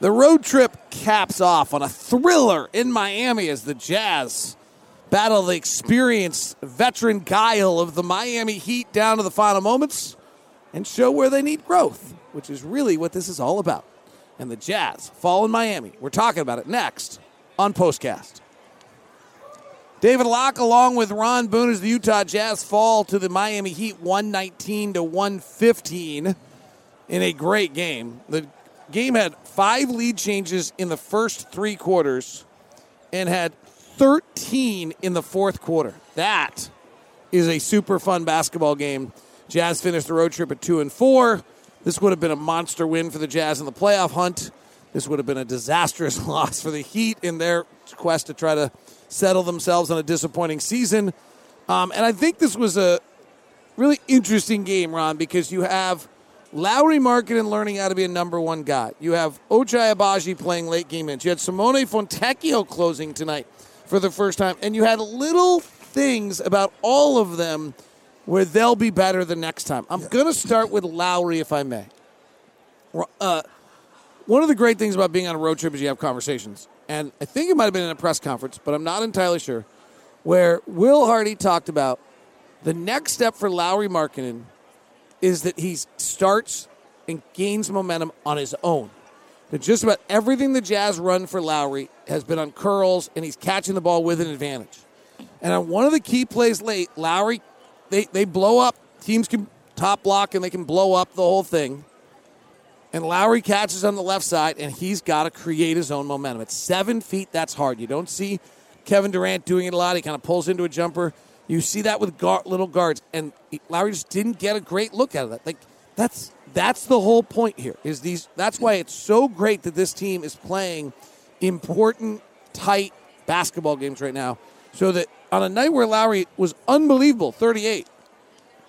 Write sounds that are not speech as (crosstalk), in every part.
The road trip caps off on a thriller in Miami as the Jazz battle the experienced veteran guile of the Miami Heat down to the final moments and show where they need growth, which is really what this is all about. And the Jazz fall in Miami. We're talking about it next on Postcast. David Locke, along with Ron Boone, as the Utah Jazz fall to the Miami Heat 119 to 115 in a great game. The game had five lead changes in the first three quarters and had 13 in the fourth quarter. That is a super fun basketball game. Jazz finished the road trip at 2 and 4. This would have been a monster win for the Jazz in the playoff hunt. This would have been a disastrous (laughs) loss for the Heat in their quest to try to settle themselves on a disappointing season. Um, and I think this was a really interesting game, Ron, because you have Lauri Markkanen learning how to be a number one guy. You have Ochai Agbaji playing late game minutes. You had Simone Fontecchio closing tonight for the first time. And you had little things about all of them where they'll be better the next time. I'm yeah. going to start with Lauri, if I may. Uh, one of the great things about being on a road trip is you have conversations and I think it might have been in a press conference, but I'm not entirely sure, where Will Hardy talked about the next step for Lauri Markkanen is that he starts and gains momentum on his own. That just about everything the Jazz run for Lauri has been on curls, and he's catching the ball with an advantage. And on one of the key plays late, Lauri, they, they blow up. Teams can top block and they can blow up the whole thing. And Lauri catches on the left side, and he's got to create his own momentum. At seven feet, that's hard. You don't see Kevin Durant doing it a lot. He kind of pulls into a jumper. You see that with guard, little guards, and Lauri just didn't get a great look out of that. Like that's that's the whole point here. Is these? That's why it's so great that this team is playing important, tight basketball games right now. So that on a night where Lauri was unbelievable, 38,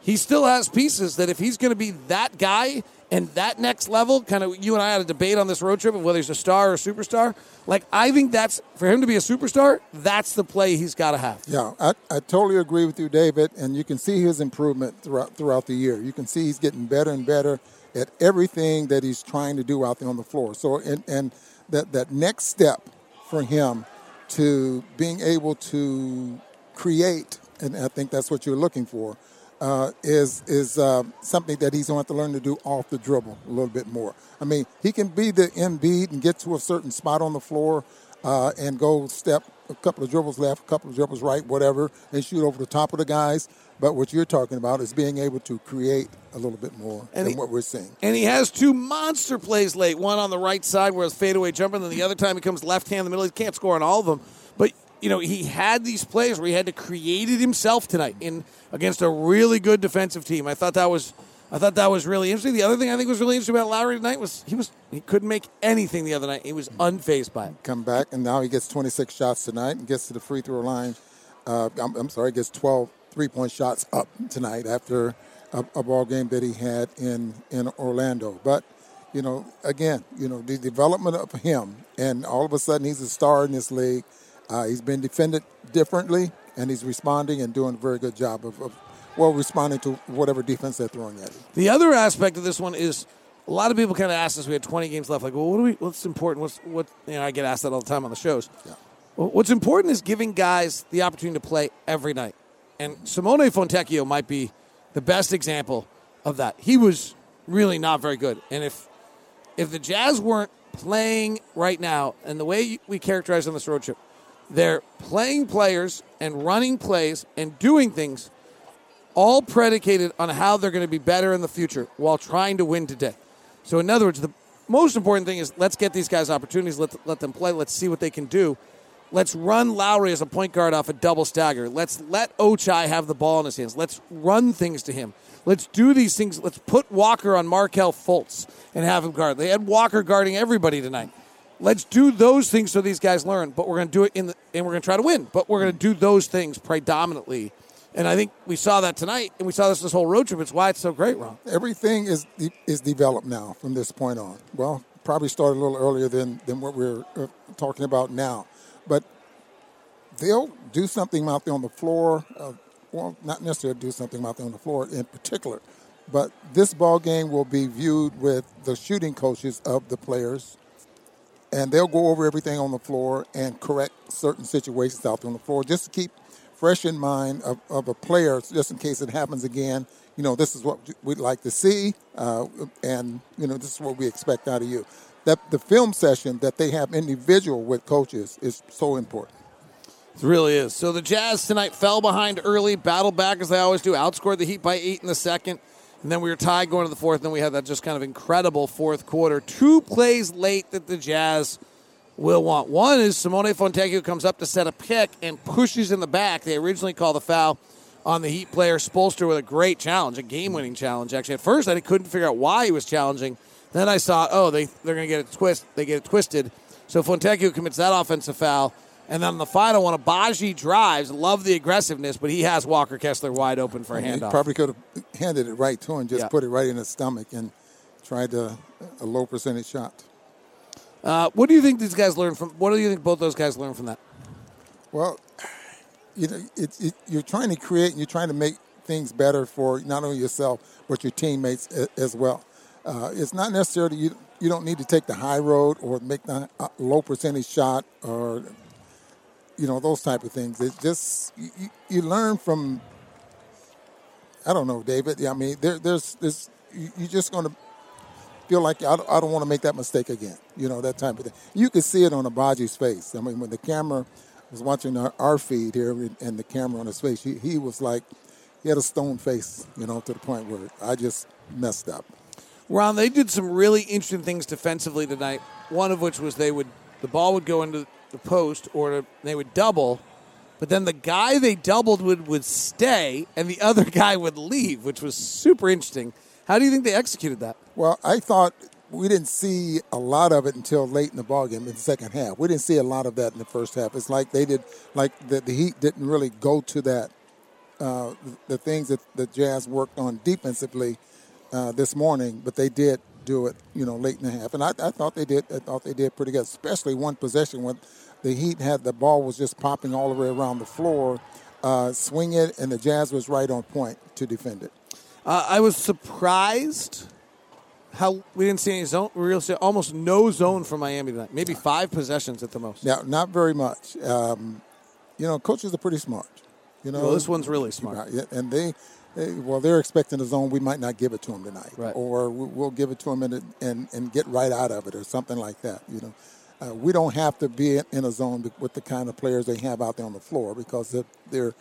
he still has pieces that if he's going to be that guy and that next level, kind of, you and I had a debate on this road trip of whether he's a star or a superstar. Like, I think that's, for him to be a superstar, that's the play he's got to have. Yeah, I, I totally agree with you, David. And you can see his improvement throughout, throughout the year. You can see he's getting better and better at everything that he's trying to do out there on the floor. So, and, and that, that next step for him to being able to create, and I think that's what you're looking for uh, is is uh, something that he's going to have to learn to do off the dribble a little bit more. I mean, he can be the Embiid and get to a certain spot on the floor uh, and go step a couple of dribbles left, a couple of dribbles right, whatever, and shoot over the top of the guys. But what you're talking about is being able to create a little bit more and than he, what we're seeing. And he has two monster plays late. One on the right side where it's fadeaway jumper, and then the other time he comes left hand in the middle. He can't score on all of them. But you know, he had these plays where he had to create it himself tonight in against a really good defensive team. I thought that was I thought that was really interesting. The other thing I think was really interesting about Lauri tonight was he was he couldn't make anything the other night. He was unfazed by it. Come back and now he gets 26 shots tonight and gets to the free throw line. Uh, I'm, I'm, sorry, gets 12 three point shots up tonight after a, a ball game that he had in in Orlando. But you know, again, you know, the development of him, and all of a sudden he's a star in this league. Uh, he's been defended differently, and he's responding and doing a very good job of, of, well, responding to whatever defense they're throwing at him. The other aspect of this one is a lot of people kind of ask us. We had 20 games left. Like, well, what do we? What's important? What's what? You know, I get asked that all the time on the shows. Yeah. Well, what's important is giving guys the opportunity to play every night, and Simone Fontecchio might be the best example of that. He was really not very good, and if if the Jazz weren't playing right now, and the way we characterize on this road trip, they're playing players and running plays and doing things all predicated on how they're going to be better in the future while trying to win today. So, in other words, the most important thing is let's get these guys opportunities, let, let them play, let's see what they can do. Let's run Lauri as a point guard off a double stagger. Let's let Ochai have the ball in his hands. Let's run things to him. Let's do these things. Let's put Walker on Markelle Fultz and have him guard. They had Walker guarding everybody tonight. Let's do those things so these guys learn. But we're going to do it in the, and we're going to try to win. But we're going to do those things predominantly. And I think we saw that tonight, and we saw this this whole road trip. It's why it's so great, Ron. Everything is is developed now from this point on. Well, probably started a little earlier than than what we're uh, talking about now, but they'll do something out there on the floor. Uh, well, not necessarily do something out there on the floor in particular, but this ball game will be viewed with the shooting coaches of the players and they'll go over everything on the floor and correct certain situations out there on the floor just to keep fresh in mind of, of a player, just in case it happens again. You know, this is what we'd like to see, uh, and you know, this is what we expect out of you. That the film session that they have individual with coaches is so important. It really is. So the Jazz tonight fell behind early, battled back as they always do, outscored the Heat by eight in the second. And then we were tied going to the fourth. And then we had that just kind of incredible fourth quarter. Two plays late that the Jazz will want. One is Simone Fontecchio comes up to set a pick and pushes in the back. They originally called the foul on the Heat player Spoelstra with a great challenge, a game-winning challenge. Actually, at first I couldn't figure out why he was challenging. Then I saw, oh, they they're going to get it twist. They get it twisted. So Fontecchio commits that offensive foul. And then the final one, Agbaji drives. Love the aggressiveness, but he has Walker Kessler wide open for a handoff. He probably could have handed it right to him, just Yeah. put it right in his stomach and tried to, a low percentage shot. Uh, what do you think these guys learned from? What do you think both those guys learned from that? Well, you know, it, it, you're trying to create and you're trying to make things better for not only yourself but your teammates as well. Uh, it's not necessarily you. You don't need to take the high road or make the uh, low percentage shot or you know those type of things. It's just you, you- learn from. I don't know, David. I mean, there, there's this. You, you're just going to feel like I don't, I don't want to make that mistake again. You know that type of thing. You could see it on Agbaji's face. I mean, when the camera was watching our, our feed here and the camera on his face, he, he was like, he had a stone face. You know, to the point where I just messed up. Ron, they did some really interesting things defensively tonight. One of which was they would the ball would go into the post or they would double, but then the guy they doubled would would stay and the other (laughs) guy would leave, which was super interesting. How do you think they executed that? Well, I thought we didn't see a lot of it until late in the ballgame in the second half. We didn't see a lot of that in the first half. It's like they did, like the, the Heat didn't really go to that. Uh, the, the things that the Jazz worked on defensively uh, this morning, but they did do it, you know, late in the half, and I, I thought they did. I thought they did pretty good, especially one possession when the Heat had the ball was just popping all the way around the floor, uh, swing it, and the Jazz was right on point to defend it. Uh, I was surprised how we didn't see any zone, real almost no zone from Miami tonight. Maybe five possessions at the most. Now, not very much. Um, you know, coaches are pretty smart. You know, Well, this one's really smart. Yeah, and they, well, they're expecting a zone. We might not give it to them tonight, Right. or we- we'll give it to them and, and and get right out of it, or something like that. You know, uh, we don't have to be in- in a zone with the kind of players they have out there on the floor because they're, they're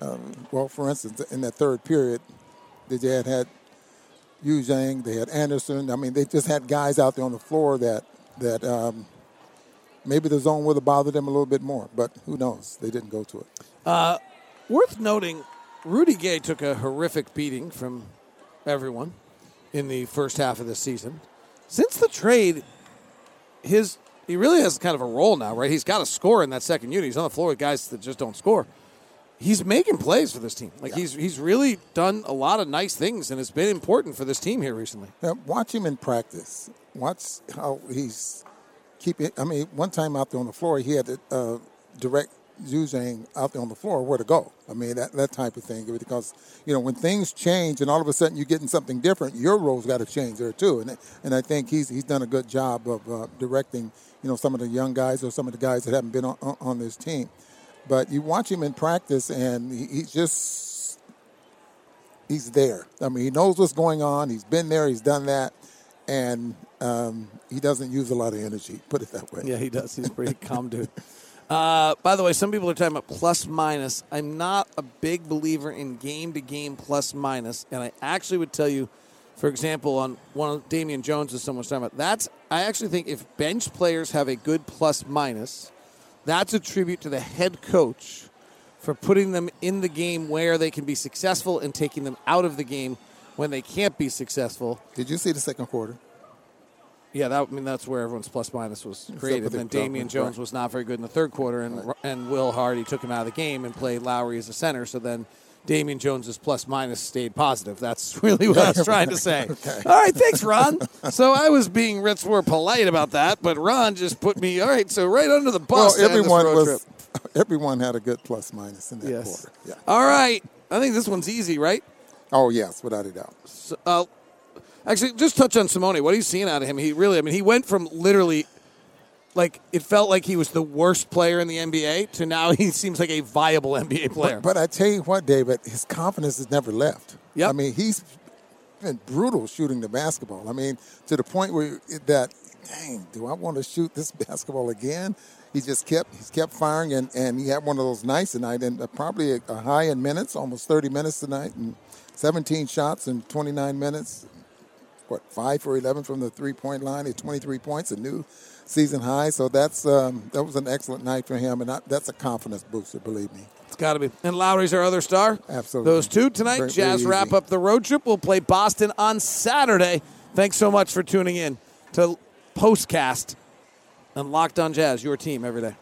um, well, for instance, in that third period, the Jazz had Juzang, they had Anderson. I mean, they just had guys out there on the floor that that um, maybe the zone would have bothered them a little bit more, but who knows? They didn't go to it. Worth noting, Rudy Gay took a horrific beating from everyone in the first half of the season. Since the trade, his he really has kind of a role now, right? He's got to score in that second unit. He's on the floor with guys that just don't score. He's making plays for this team. Like he's he's really done a lot of nice things, and it's been important for this team here recently. Now, watch him in practice. Watch how he's keeping. I mean, one time out there on the floor, he had to uh, direct Juzang out there on the floor where to go. I mean, that, that type of thing. Because, you know, when things change and all of a sudden you're getting something different, your role's got to change there too. And, and I think he's, he's done a good job of uh, directing, you know, some of the young guys or some of the guys that haven't been on, on- on this team. But you watch him in practice and he, he's just he's there. I mean, he knows what's going on. He's been there. He's done that, and um, he doesn't use a lot of energy. Put it that way. Yeah, he does. He's pretty calm dude. (laughs) Uh, by the way, some people are talking about plus minus. I'm not a big believer in game to game plus minus, and I actually would tell you, for example, on one of Damian Jones, as someone's talking about, that's I actually think if bench players have a good plus minus, that's a tribute to the head coach for putting them in the game where they can be successful and taking them out of the game when they can't be successful. Did you see the second quarter? Yeah, that, I mean that's where everyone's plus minus was created. And the- then Damian right. Jones was not very good in the third quarter, and and Will Hardy took him out of the game and played Lauri as a center. So then Damian Jones's plus minus stayed positive. That's (laughs) really what I was (laughs) trying to say. All right, thanks, Ron. So I was being Ritz more polite about that, but Ron just put me all right. So right under the Well, bus. this everyone was. trip. (laughs) Everyone had a good plus minus in that Yes. quarter. Yeah. All right. I think this one's easy, right? Oh yes, without a doubt. So, uh, actually, just touch on Simone. What are you seeing out of him? He really, I mean, he went from literally like it felt like he was the worst player in the NBA to now he (laughs) seems like a viable NBA player. But, but I tell you what, David, his confidence has never left. Yeah. I mean, he's been brutal shooting the basketball. I mean, to the point where that, dang, do I want to shoot this (laughs) basketball again? He just kept he's kept firing, and, and he had one of those nights tonight, and uh, probably a, a high in minutes, almost 30 minutes tonight, and 17 shots in 29 minutes. What five for 11 from the three point line? At 23 points, a new season high. So that's um, that was an excellent night for him, and I, that's a confidence booster. Believe me. It's got to be. And Lauri's our other star. Absolutely. Those two tonight. Very- Jazz very wrap up the road trip. We'll play Boston on Saturday. Thanks so much for tuning in to Postcast and Locked on Jazz, your team every day.